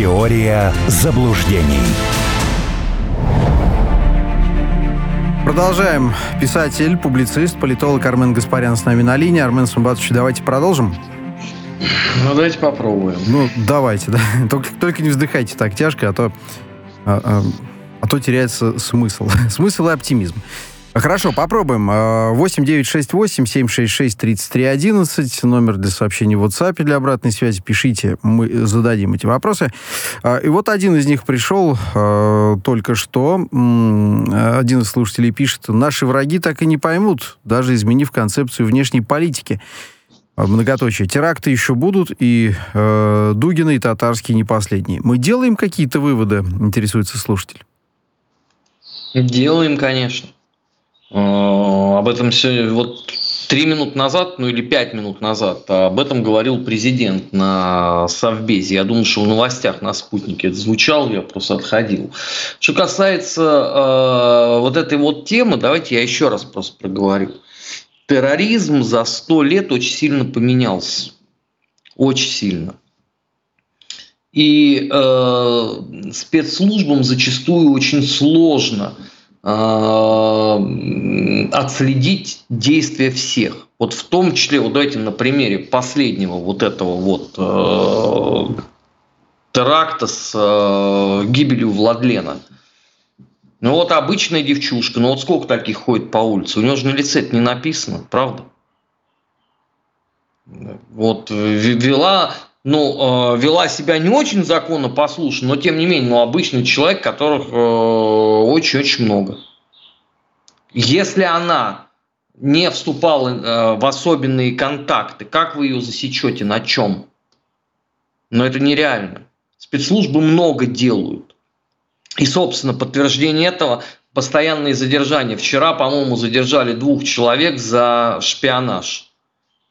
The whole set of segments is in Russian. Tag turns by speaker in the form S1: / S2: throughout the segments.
S1: Теория заблуждений.
S2: Продолжаем. Писатель, публицист, политолог Армен Гаспарян с нами на линии. Армен Сумбатович, давайте продолжим.
S3: Ну, давайте попробуем.
S2: Ну, давайте, да. Только, только не вздыхайте так тяжко, а то, а, а, а то теряется смысл. смысл и оптимизм. Хорошо, попробуем. 8 9 6 8 7 6 6 33 11. Номер для сообщений в WhatsApp для обратной связи. Пишите, мы зададим эти вопросы. А, и вот один из них пришел а, только что. Один из слушателей пишет, наши враги так и не поймут, даже изменив концепцию внешней политики. Многоточие. Теракты еще будут, и э, Дугина, и Татарский не последние. Мы делаем какие-то выводы, интересуется слушатель?
S3: Делаем, конечно. Э, об этом все вот три минут назад, ну или пять минут назад, об этом говорил президент на Совбезе. Я думаю, что в новостях на спутнике это звучало, я просто отходил. Что касается э, вот этой вот темы, давайте я еще раз просто проговорю. Терроризм за сто лет очень сильно поменялся. Очень сильно. И э, спецслужбам зачастую очень сложно – Э, отследить действия всех. Вот в том числе, вот давайте на примере последнего вот этого вот э, теракта с э, гибелью Владлена. Ну вот обычная девчушка, ну вот сколько таких ходит по улице, у нее же на лице это не написано, правда? Вот вела ну, э, вела себя не очень законопослушно, но тем не менее, ну, обычный человек, которых э, очень-очень много. Если она не вступала э, в особенные контакты, как вы ее засечете, на чем? Но это нереально. Спецслужбы много делают. И, собственно, подтверждение этого постоянные задержания. Вчера, по-моему, задержали двух человек за шпионаж.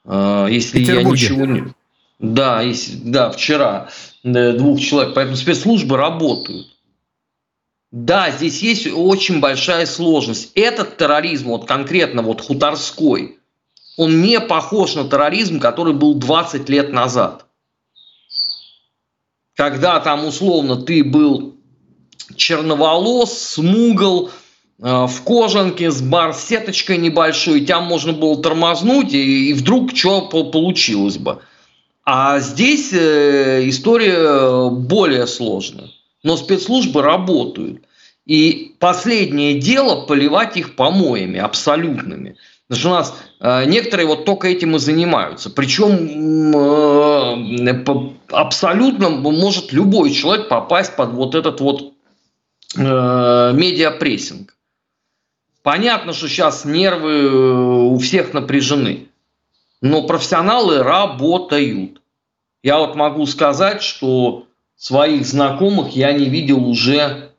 S3: Э, если я ничего не... Да, есть, да, вчера двух человек. Поэтому спецслужбы работают. Да, здесь есть очень большая сложность. Этот терроризм, вот конкретно вот хуторской, он не похож на терроризм, который был 20 лет назад. Когда там условно ты был черноволос, смугл, э, в кожанке с бар-сеточкой небольшой, тебя можно было тормознуть, и, и вдруг что получилось бы. А здесь э, история более сложная. Но спецслужбы работают. И последнее дело поливать их помоями абсолютными. Потому что у нас э, некоторые вот только этим и занимаются. Причем э, абсолютно может любой человек попасть под вот этот вот медиапрессинг. Понятно, что сейчас нервы у всех напряжены. Но профессионалы работают. Я вот могу сказать, что своих знакомых я не видел уже,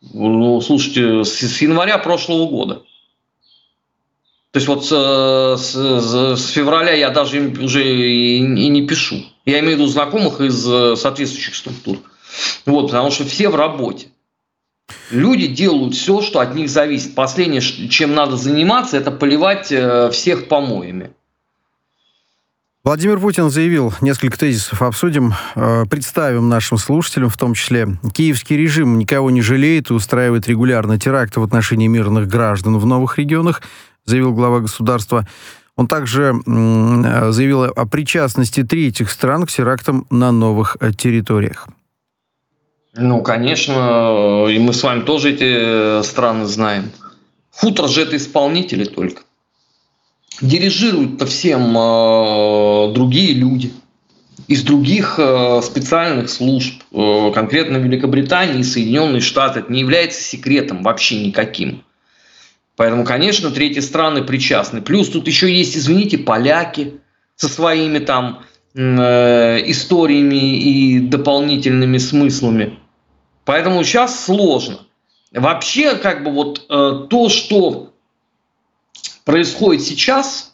S3: ну, слушайте, с, с января прошлого года. То есть вот с, с, с февраля я даже им уже и, и не пишу. Я имею в виду знакомых из э, соответствующих структур. Вот, потому что все в работе. Люди делают все, что от них зависит. Последнее, чем надо заниматься, это поливать э, всех помоями.
S2: Владимир Путин заявил, несколько тезисов обсудим, э, представим нашим слушателям, в том числе, киевский режим никого не жалеет и устраивает регулярно теракты в отношении мирных граждан в новых регионах, заявил глава государства. Он также э, заявил о причастности третьих стран к терактам на новых э, территориях.
S3: Ну, конечно, и мы с вами тоже эти страны знаем. Хутор же это исполнители только дирижируют-то всем э, другие люди из других э, специальных служб, э, конкретно Великобритании и Соединенные Штаты. Это не является секретом вообще никаким. Поэтому, конечно, третьи страны причастны. Плюс тут еще есть, извините, поляки со своими там э, историями и дополнительными смыслами. Поэтому сейчас сложно. Вообще, как бы вот э, то, что происходит сейчас,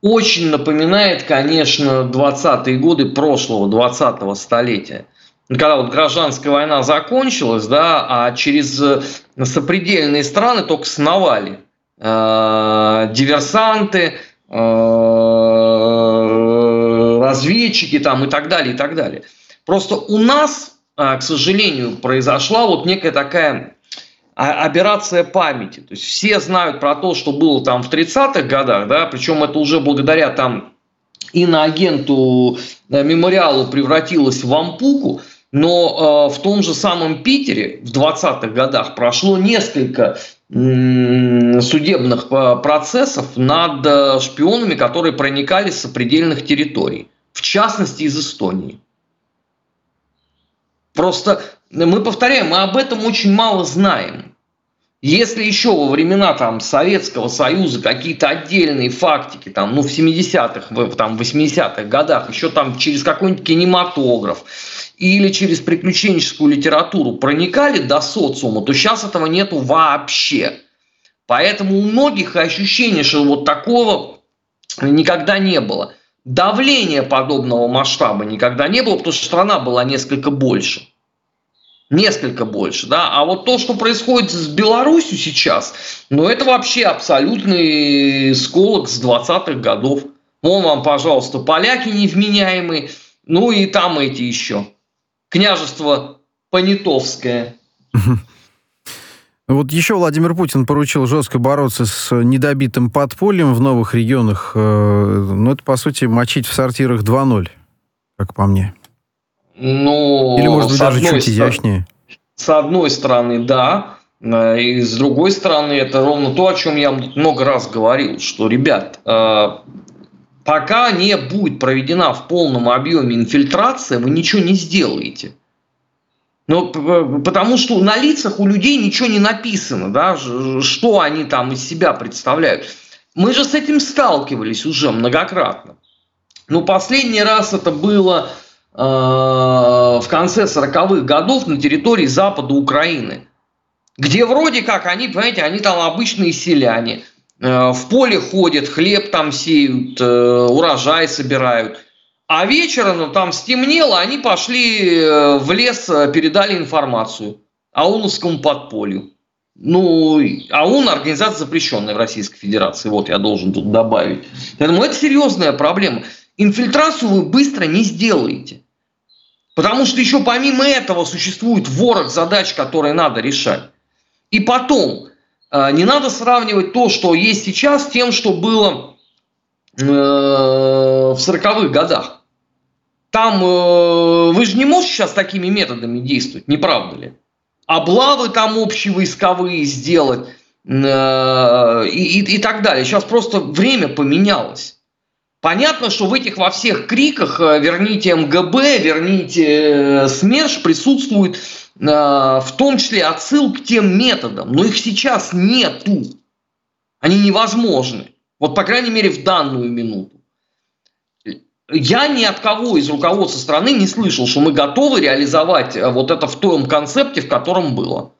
S3: очень напоминает, конечно, 20-е годы прошлого, 20-го столетия. Когда вот гражданская война закончилась, да, а через э, сопредельные страны только сновали э, диверсанты, э, разведчики там и так далее, и так далее. Просто у нас, к сожалению, произошла вот некая такая операция памяти. То есть все знают про то, что было там в 30-х годах, да, причем это уже благодаря там иноагенту э, мемориалу превратилось в ампуку, но э, в том же самом Питере в 20-х годах прошло несколько судебных э, процессов над э, шпионами, которые проникали с сопредельных территорий, в частности из Эстонии. Просто мы повторяем, мы об этом очень мало знаем. Если еще во времена там, Советского Союза какие-то отдельные фактики, там, ну, в 70-х, в там, 80-х годах, еще там через какой-нибудь кинематограф или через приключенческую литературу проникали до социума, то сейчас этого нету вообще. Поэтому у многих ощущение, что вот такого никогда не было. Давления подобного масштаба никогда не было, потому что страна была несколько больше несколько больше, да, а вот то, что происходит с Беларусью сейчас, ну, это вообще абсолютный сколок с 20-х годов. Вон вам, пожалуйста, поляки невменяемые, ну и там эти еще. Княжество Понятовское.
S2: Вот еще Владимир Путин поручил жестко бороться с недобитым подпольем в новых регионах. Э, ну, это, по сути, мочить в сортирах 2.0, как по мне.
S3: Ну,
S2: Или, может быть, даже чуть изящнее?
S3: С одной стороны, да. Э, и с другой стороны, это ровно то, о чем я много раз говорил, что, ребят, э, пока не будет проведена в полном объеме инфильтрация, вы ничего не сделаете. Ну, потому что на лицах у людей ничего не написано, да, что они там из себя представляют. Мы же с этим сталкивались уже многократно. Ну, последний раз это было в конце 40-х годов на территории запада Украины, где вроде как они, понимаете, они там обычные селяне, э, в поле ходят, хлеб там сеют, э, урожай собирают. А вечером ну, там стемнело, они пошли в лес, передали информацию АУНовскому подполью. Ну, АУН – организация запрещенная в Российской Федерации. Вот я должен тут добавить. Думаю, это серьезная проблема. Инфильтрацию вы быстро не сделаете. Потому что еще помимо этого существует ворох задач, которые надо решать. И потом, э, не надо сравнивать то, что есть сейчас, с тем, что было э, в 40-х годах. Там э, вы же не можете сейчас такими методами действовать, не правда ли? Облавы там общевойсковые сделать и, и, и так далее. Сейчас просто время поменялось. Понятно, что в этих во всех криках э, «верните МГБ», «верните э, СМЕРШ» присутствует э, в том числе отсыл к тем методам, но их сейчас нету. Они невозможны. Вот, по крайней мере, в данную минуту. Я ни от кого из руководства страны не слышал, что мы готовы реализовать вот это в том концепте, в котором было.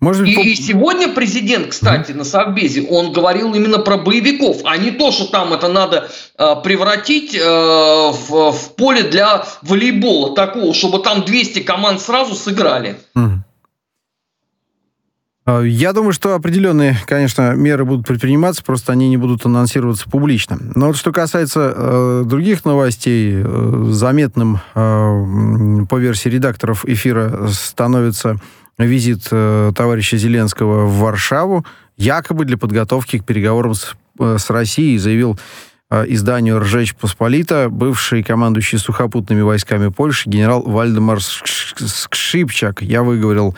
S3: Может, и, по... и сегодня президент, кстати, на Совбезе, он говорил именно про боевиков, а не то, что там это надо э, превратить э, в, в поле для волейбола такого, чтобы там 200 команд сразу сыграли.
S2: А, я думаю, что определенные, конечно, меры будут предприниматься, просто они не будут анонсироваться публично. Но вот что касается э, других новостей, э, заметным э, по версии редакторов эфира становится визит э, товарища Зеленского в Варшаву, якобы для подготовки к переговорам с, э, с Россией, заявил э, изданию «Ржечь Посполита» бывший командующий сухопутными войсками Польши генерал Вальдемар Скшипчак. Я выговорил.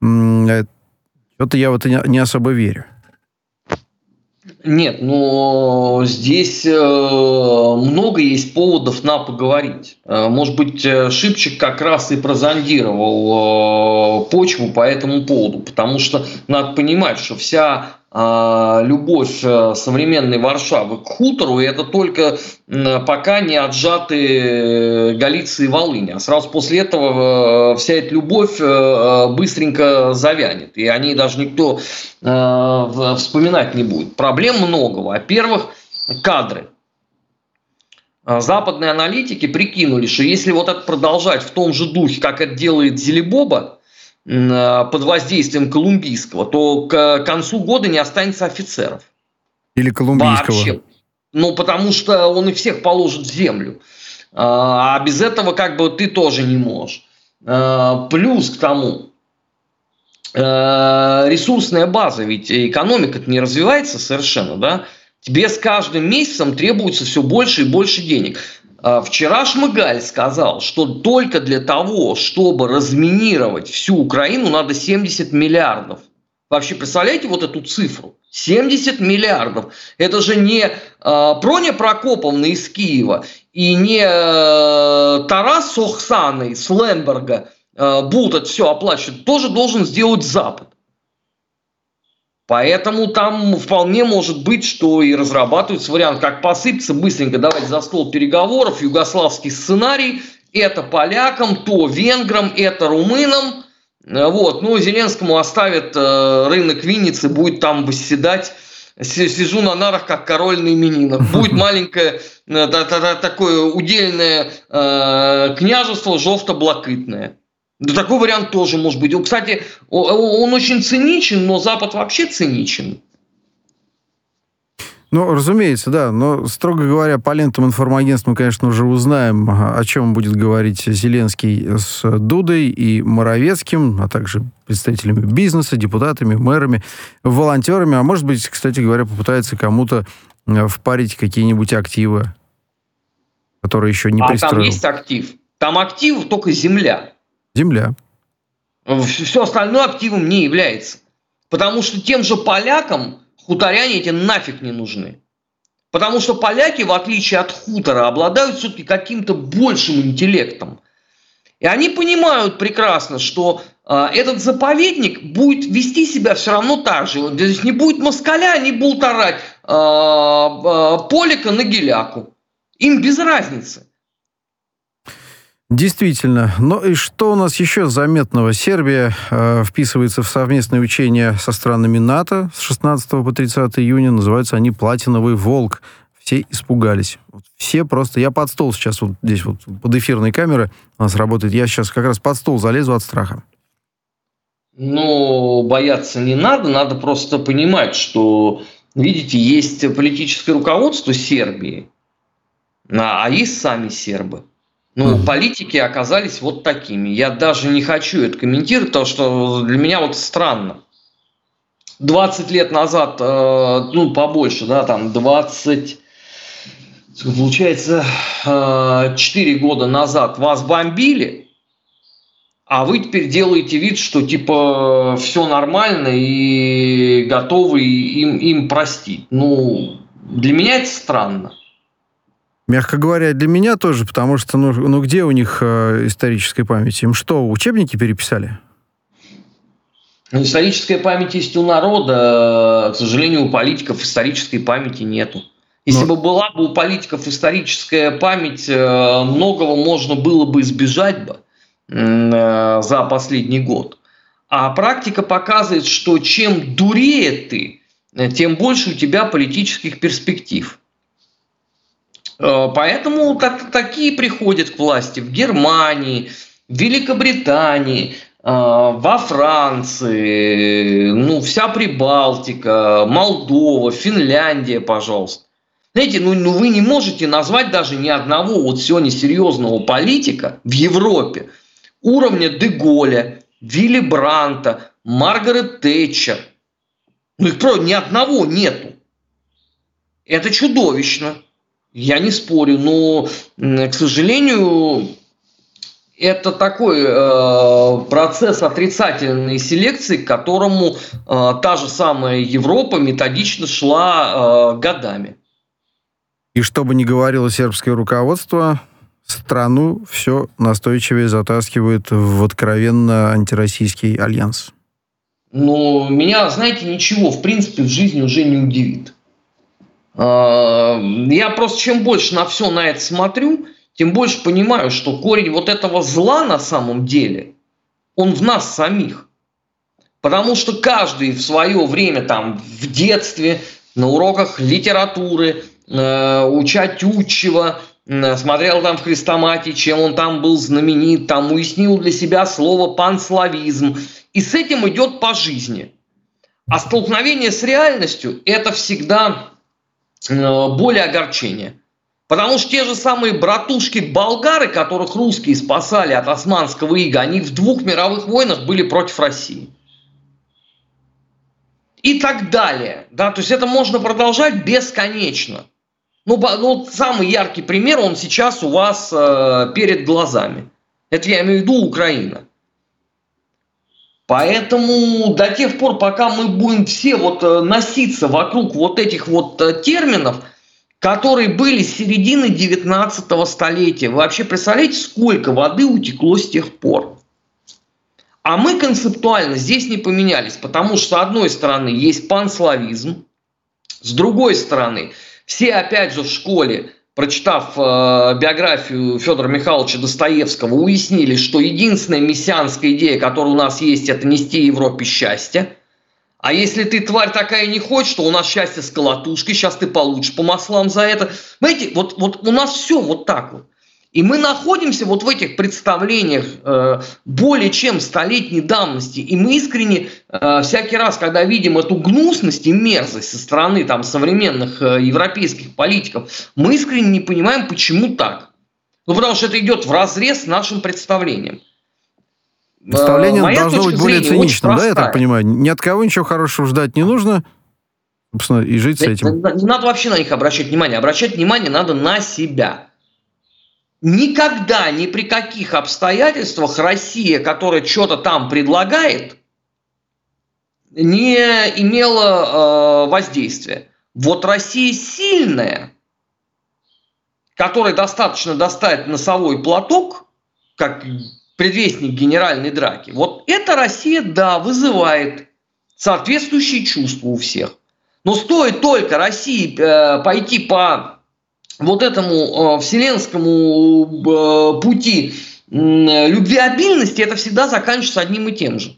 S2: Что-то я в это не особо верю.
S3: Нет, но здесь э, много есть поводов на поговорить. Э, может быть, э, Шипчик как раз и прозондировал почву по этому поводу, потому что надо понимать, что вся любовь э, современной Варшавы к хутору, и это только пока не отжаты Галиции и Волыни. А сразу после этого э, вся эта любовь э, быстренько завянет, и о ней даже никто вспоминать не будет. Проблем много. Во-первых, кадры. Западные аналитики прикинули, что если вот это продолжать в том же духе, как это делает Зелебоба, Э, под воздействием колумбийского, то к концу года не останется офицеров.
S2: Или колумбийского.
S3: Вообще. Ну, потому что он и всех положит в землю. А, а без этого как бы ты тоже не можешь. А, плюс к тому, а, ресурсная база, ведь экономика не развивается совершенно, да? Тебе с каждым месяцем требуется все больше и больше денег. Вчера Шмыгаль сказал, что только для того, чтобы разминировать всю Украину, надо 70 миллиардов. Вообще, представляете вот эту цифру? 70 миллиардов. Это же не э, Проня Прокоповна из Киева и не э, Тарас Охсан из Лемберга э, будут все оплачивать. Тоже должен сделать Запад. Поэтому там вполне может быть, что и разрабатывается вариант, как посыпаться быстренько, давать за стол переговоров, югославский сценарий, это полякам, то венграм, это румынам – Э, вот, ну, Зеленскому оставят э, рынок Винницы, будет там восседать сижу на нарах, как король на именинах. Будет маленькое э, такое удельное княжество жовто-блакитное. Да такой вариант тоже может быть. Кстати, он очень циничен, но Запад вообще циничен.
S2: Ну, разумеется, да. Но, строго говоря, по лентам информагентств мы, конечно, уже узнаем, о чем будет говорить Зеленский с Дудой и Моровецким, а также представителями бизнеса, депутатами, мэрами, волонтерами. А может быть, кстати говоря, попытается кому-то э, впарить какие-нибудь активы, которые еще не а пристроил.
S3: там есть актив. Там актив только земля.
S2: Земля.
S3: Все остальное активом не является. Потому что тем же полякам хуторяне эти нафиг не нужны. Потому что поляки, в отличие от хутора, обладают все-таки каким-то большим интеллектом. И они понимают прекрасно, что э, этот заповедник будет вести себя все равно так же. Здесь не будет москаля, они будут орать э, э, полика на геляку. Им без разницы.
S2: Действительно. Ну и что у нас еще заметного? Сербия э, вписывается в совместные учения со странами НАТО с 16 по 30 июня. Называются они «Платиновый волк». Все испугались. Все просто... Я под стол сейчас вот здесь вот под эфирной камерой у нас работает. Я сейчас как раз под стол залезу от страха.
S3: Ну, бояться не надо. Надо просто понимать, что, видите, есть политическое руководство Сербии, а, а есть сами сербы. Ну, mm политики оказались вот такими. Я даже не хочу это комментировать, потому что для меня вот странно. 20 лет назад, э, ну, побольше, да, там 20, получается, э, 4 года назад вас бомбили, а вы теперь делаете вид, что типа все нормально и готовы им, им простить. Ну, для меня это странно.
S2: Мягко говоря, для меня тоже, потому что, ну, ну где у них э, историческая память? Им что, учебники переписали?
S3: Ну, историческая память есть у народа, к сожалению, у политиков исторической памяти нету. Если Но... бы была бы у политиков историческая память, э, многого можно было бы избежать бы э, за последний год. А практика показывает, что чем дурее ты, э, тем больше у тебя политических перспектив. Э, поэтому так, такие приходят к власти в Германии, в Великобритании, э, во Франции, ну, вся Прибалтика, Молдова, Финляндия, пожалуйста. Знаете, ну, ну вы не можете назвать даже ни одного вот сегодня серьезного политика в Европе уровня Деголя, Вилли Бранта, Маргарет Тэтчер. Ну их просто ни одного нету. Это чудовищно. Я не спорю, но, к сожалению, это такой э, процесс отрицательной селекции, к которому э, та же самая Европа методично шла э, годами.
S2: И что бы ни говорило сербское руководство, страну все настойчивее затаскивает в откровенно антироссийский альянс.
S3: Ну, меня, знаете, ничего, в принципе, в жизни уже не удивит. А, я просто чем больше на все на это смотрю, тем больше понимаю, что корень вот этого зла на самом деле, он в нас самих. Потому что каждый в свое время, там, в детстве, на уроках литературы, э, уча Тютчева, э, смотрел там в Христомате, чем он там был знаменит, там уяснил для себя слово панславизм. И с этим идет по жизни. А столкновение с реальностью – это всегда более огорчения. Потому что те же самые братушки-болгары, которых русские спасали от османского ига, они в двух мировых войнах были против России. И так далее. Да? То есть это можно продолжать бесконечно. Ну, ну, самый яркий пример, он сейчас у вас э, перед глазами. Это я имею в виду Украина. Поэтому до тех пор, пока мы будем все вот э, носиться вокруг вот этих вот э, терминов, которые были с середины 19 столетия, вы вообще представляете, сколько воды утекло с тех пор? А мы концептуально здесь не поменялись, потому что с одной стороны есть панславизм, с другой стороны все опять же в школе прочитав э, биографию Федора Михайловича Достоевского, уяснили, что единственная мессианская идея, которая у нас есть, это нести Европе счастье. А если ты, тварь такая, не хочешь, то у нас счастье с колотушкой, сейчас ты получишь по маслам за это. Знаете, вот, вот у нас все вот так вот. И мы находимся вот в этих представлениях э, более чем столетней давности. И мы искренне э, всякий раз, когда видим эту гнусность и мерзость со стороны там, современных э, европейских политиков, мы искренне не понимаем, почему так. Ну, потому что это идет в разрез с нашим представлением.
S2: Представление Моя должно быть более циничным, да, я так понимаю? Ни от кого ничего хорошего ждать не нужно, собственно, и жить с этим.
S3: Не надо вообще на них обращать внимание. Обращать внимание надо на себя. Никогда, ни при каких обстоятельствах Россия, которая что-то там предлагает, не имела э, воздействия. Вот Россия сильная, которая достаточно доставить носовой платок, как предвестник генеральной драки, вот эта Россия, да, вызывает соответствующие чувства у всех. Но стоит только России э, пойти по вот этому э, вселенскому э, пути любвеобильности, это всегда заканчивается одним и тем же.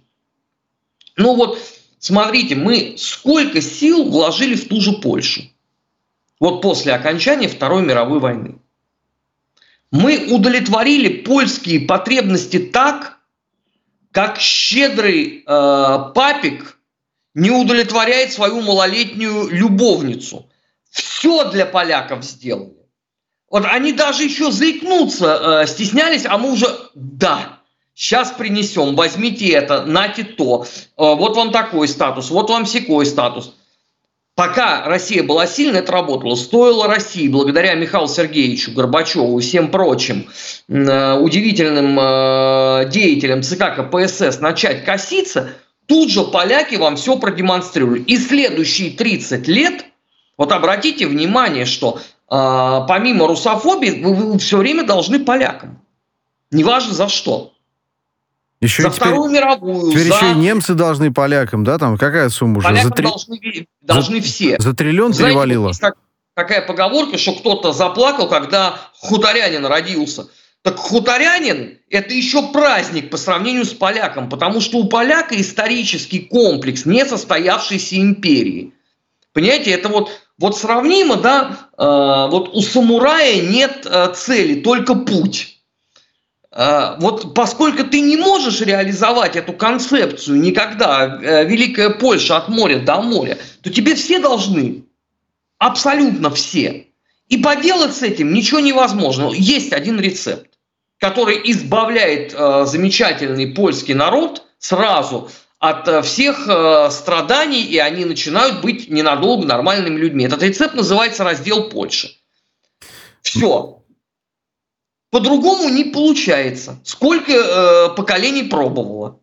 S3: Ну вот, смотрите, мы сколько сил вложили в ту же Польшу. Вот после окончания Второй мировой войны. Мы удовлетворили польские потребности так, как щедрый э, папик не удовлетворяет свою малолетнюю любовницу – все для поляков сделали. Вот они даже еще заикнуться э, стеснялись, а мы уже, да, сейчас принесем, возьмите это, нате то, э, вот вам такой статус, вот вам секой статус. Пока Россия была сильна, это работало. Стоило России, благодаря Михаилу Сергеевичу Горбачеву и всем прочим э, удивительным э, деятелям ЦК КПСС начать коситься, тут же поляки вам все продемонстрировали. И следующие 30 лет – вот обратите внимание, что э, помимо русофобии вы, вы все время должны полякам. Неважно за что.
S2: Еще за Вторую теперь, мировую. Теперь за... еще и немцы должны полякам, да? Там какая сумма уже?
S3: Полякам за три... должны, должны
S2: за,
S3: все.
S2: За триллион Знаете, перевалило. Есть
S3: такая поговорка, что кто-то заплакал, когда хуторянин родился. Так хуторянин – это еще праздник по сравнению с поляком, потому что у поляка исторический комплекс несостоявшейся империи. Понимаете, это вот вот сравнимо, да, э, вот у самурая нет э, цели, только путь. Э, вот поскольку ты не можешь реализовать эту концепцию никогда, Великая Польша от моря до моря, то тебе все должны, абсолютно все. И поделать с этим ничего невозможно. Есть один рецепт, который избавляет замечательный польский народ сразу от э, всех э, страданий, и они начинают быть ненадолго нормальными людьми. Этот рецепт называется раздел Польши. Все. По-другому не получается. Сколько э, поколений пробовало.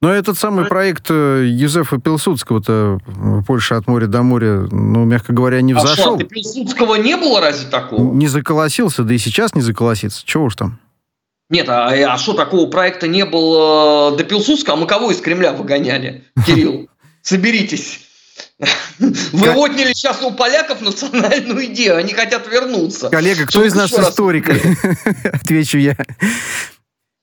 S2: Но этот самый проект э, Юзефа Пилсудского-то «Польша от моря до моря», ну, мягко говоря, не взошел. А что,
S3: Пилсудского не было разве такого?
S2: Не заколосился, да и сейчас не заколосится. Чего уж там.
S3: Нет, а, а что такого проекта не было до Пилсудского? А мы кого из Кремля выгоняли, Кирилл? Соберитесь. Вы отняли сейчас у поляков национальную идею, они хотят вернуться.
S2: Коллега, кто из нас историк? Отвечу я.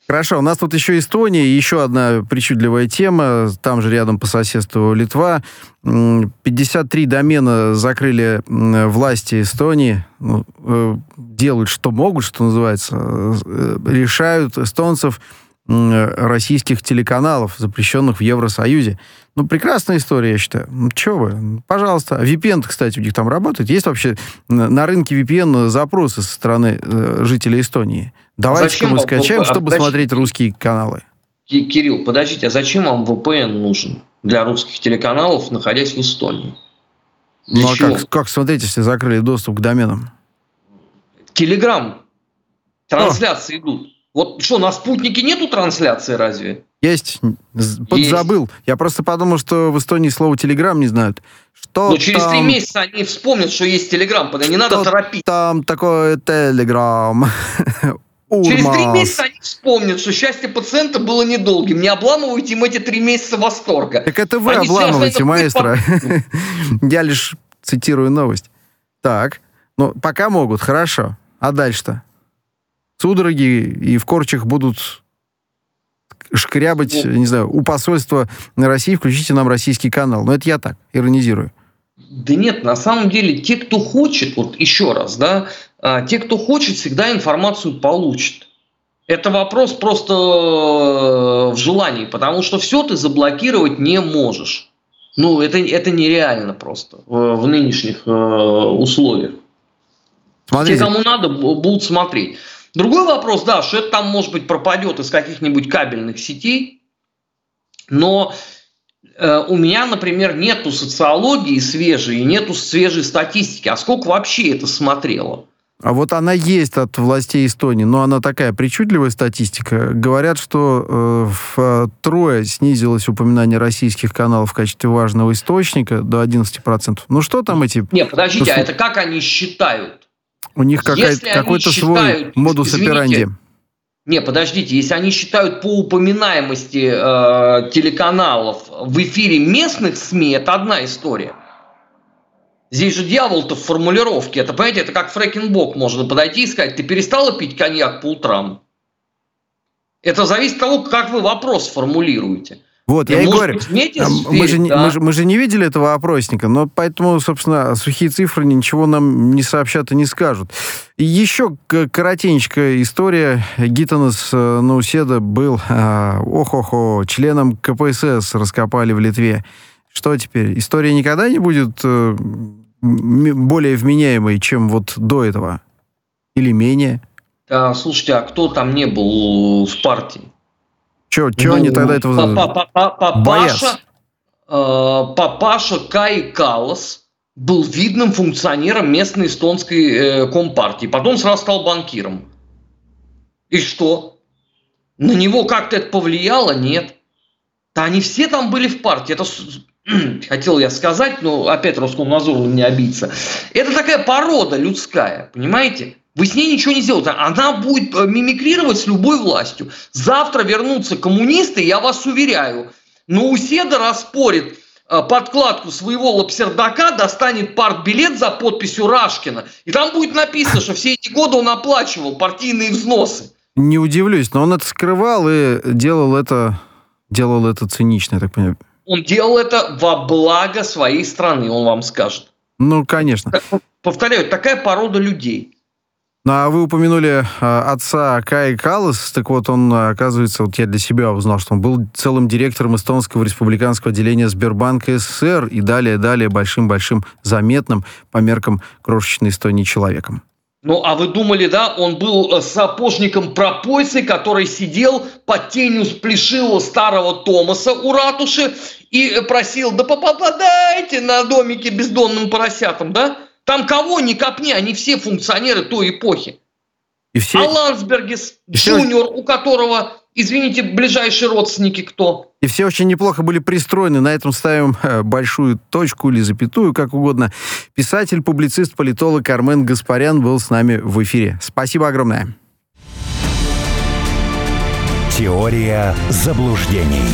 S2: Хорошо, у нас тут еще Эстония, еще одна причудливая тема, там же рядом по соседству Литва. 53 домена закрыли власти Эстонии, ну, э, делают, что могут, что называется, э, решают эстонцев российских телеканалов, запрещенных в Евросоюзе. Ну, прекрасная история, я считаю. Ну, что вы, пожалуйста. VPN, кстати, у них там работает. Есть вообще на рынке VPN запросы со стороны э, жителей Эстонии? Давайте-ка мы скачаем, а чтобы подождите, смотреть русские каналы.
S3: Кирилл, подождите, а зачем вам VPN нужен для русских телеканалов, находясь в Эстонии?
S2: Для ну, а как, как смотреть, если закрыли доступ к доменам?
S3: Телеграм. Трансляции О. идут. Вот что, на спутнике нету трансляции разве?
S2: Есть. Подзабыл. Есть. Я просто подумал, что в Эстонии слово телеграм не знают.
S3: Что Но через три месяца они вспомнят, что есть телеграм, потому не надо торопить.
S2: Там такое телеграм.
S3: Через три месяца они вспомнят, что счастье пациента было недолгим. Не обламывайте им эти три месяца восторга.
S2: Так это вы они обламываете, маэстро. Я лишь цитирую новость. Так, ну, пока могут, хорошо. А дальше-то? судороги и в корчах будут шкрябать, ну, не знаю, у посольства на России включите нам российский канал. Но это я так, иронизирую.
S3: Да нет, на самом деле, те, кто хочет, вот еще раз, да, а, те, кто хочет, всегда информацию получат. Это вопрос просто э, в желании, потому что все ты заблокировать не можешь. Ну, это, это нереально просто в, в нынешних э, условиях. Смотрите. Те, кому надо, будут смотреть. Другой вопрос, да, что это там, может быть, пропадет из каких-нибудь кабельных сетей, но э, у меня, например, нету социологии свежей, нету свежей статистики. А сколько вообще это смотрело?
S2: А вот она есть от властей Эстонии, но она такая причудливая статистика. Говорят, что э, в трое снизилось упоминание российских каналов в качестве важного источника до 11%. Ну что там эти...
S3: Не, подождите, а это как они считают?
S2: У них какой-то свой модус операнди.
S3: Не, подождите, если они считают по упоминаемости э, телеканалов в эфире местных СМИ, это одна история. Здесь же дьявол-то в формулировке. Это, понимаете, это как фрекинбок. Можно подойти и сказать, ты перестала пить коньяк по утрам? Это зависит от того, как вы вопрос формулируете.
S2: Вот, я, я и говорю, мы, же, да. мы, же, мы же не видели этого опросника, но поэтому, собственно, сухие цифры ничего нам не сообщат и не скажут. И еще коротенькая история. Гитанас э, Науседа был, э, ох-охо, членом КПСС раскопали в Литве. Что теперь? История никогда не будет э, более вменяемой, чем вот до этого? Или менее?
S3: Да, слушайте, а кто там не был в партии?
S2: Че, че ну, они тогда этого
S3: папаша, э, папаша Кай Калас был видным функционером местной эстонской э, компартии. Потом сразу стал банкиром. И что? На него как-то это повлияло? Нет. Да они все там были в партии. Это хотел я сказать, но опять Роскомнадзор на меня обидится. Это такая порода людская, понимаете? Вы с ней ничего не сделаете. Она будет э, мимикрировать с любой властью. Завтра вернутся коммунисты, я вас уверяю. Но Уседа распорит э, подкладку своего лапсердака, достанет партбилет за подписью Рашкина. И там будет написано, что все эти годы он оплачивал партийные взносы.
S2: Не удивлюсь, но он это скрывал и делал это, делал это цинично, я так понимаю.
S3: Он делал это во благо своей страны, он вам скажет.
S2: Ну, конечно.
S3: Повторяю, такая порода людей.
S2: Ну, а вы упомянули э, отца Кай Калас. Так вот, он, оказывается, вот я для себя узнал, что он был целым директором эстонского республиканского отделения Сбербанка СССР и далее-далее большим-большим заметным по меркам крошечной Эстонии человеком.
S3: Ну, а вы думали, да, он был э, сапожником пропойцей, который сидел под тенью плешивого старого Томаса у ратуши и просил, да попадайте на домике бездонным поросятам, да? Там кого ни копни, они все функционеры той эпохи. И все... А Лансбергес, и Джуниор, у которого, извините, ближайшие родственники кто?
S2: И все очень неплохо были пристроены. На этом ставим э, большую точку или запятую, как угодно. Писатель, публицист, политолог Армен Гаспарян был с нами в эфире. Спасибо огромное.
S1: Теория заблуждений.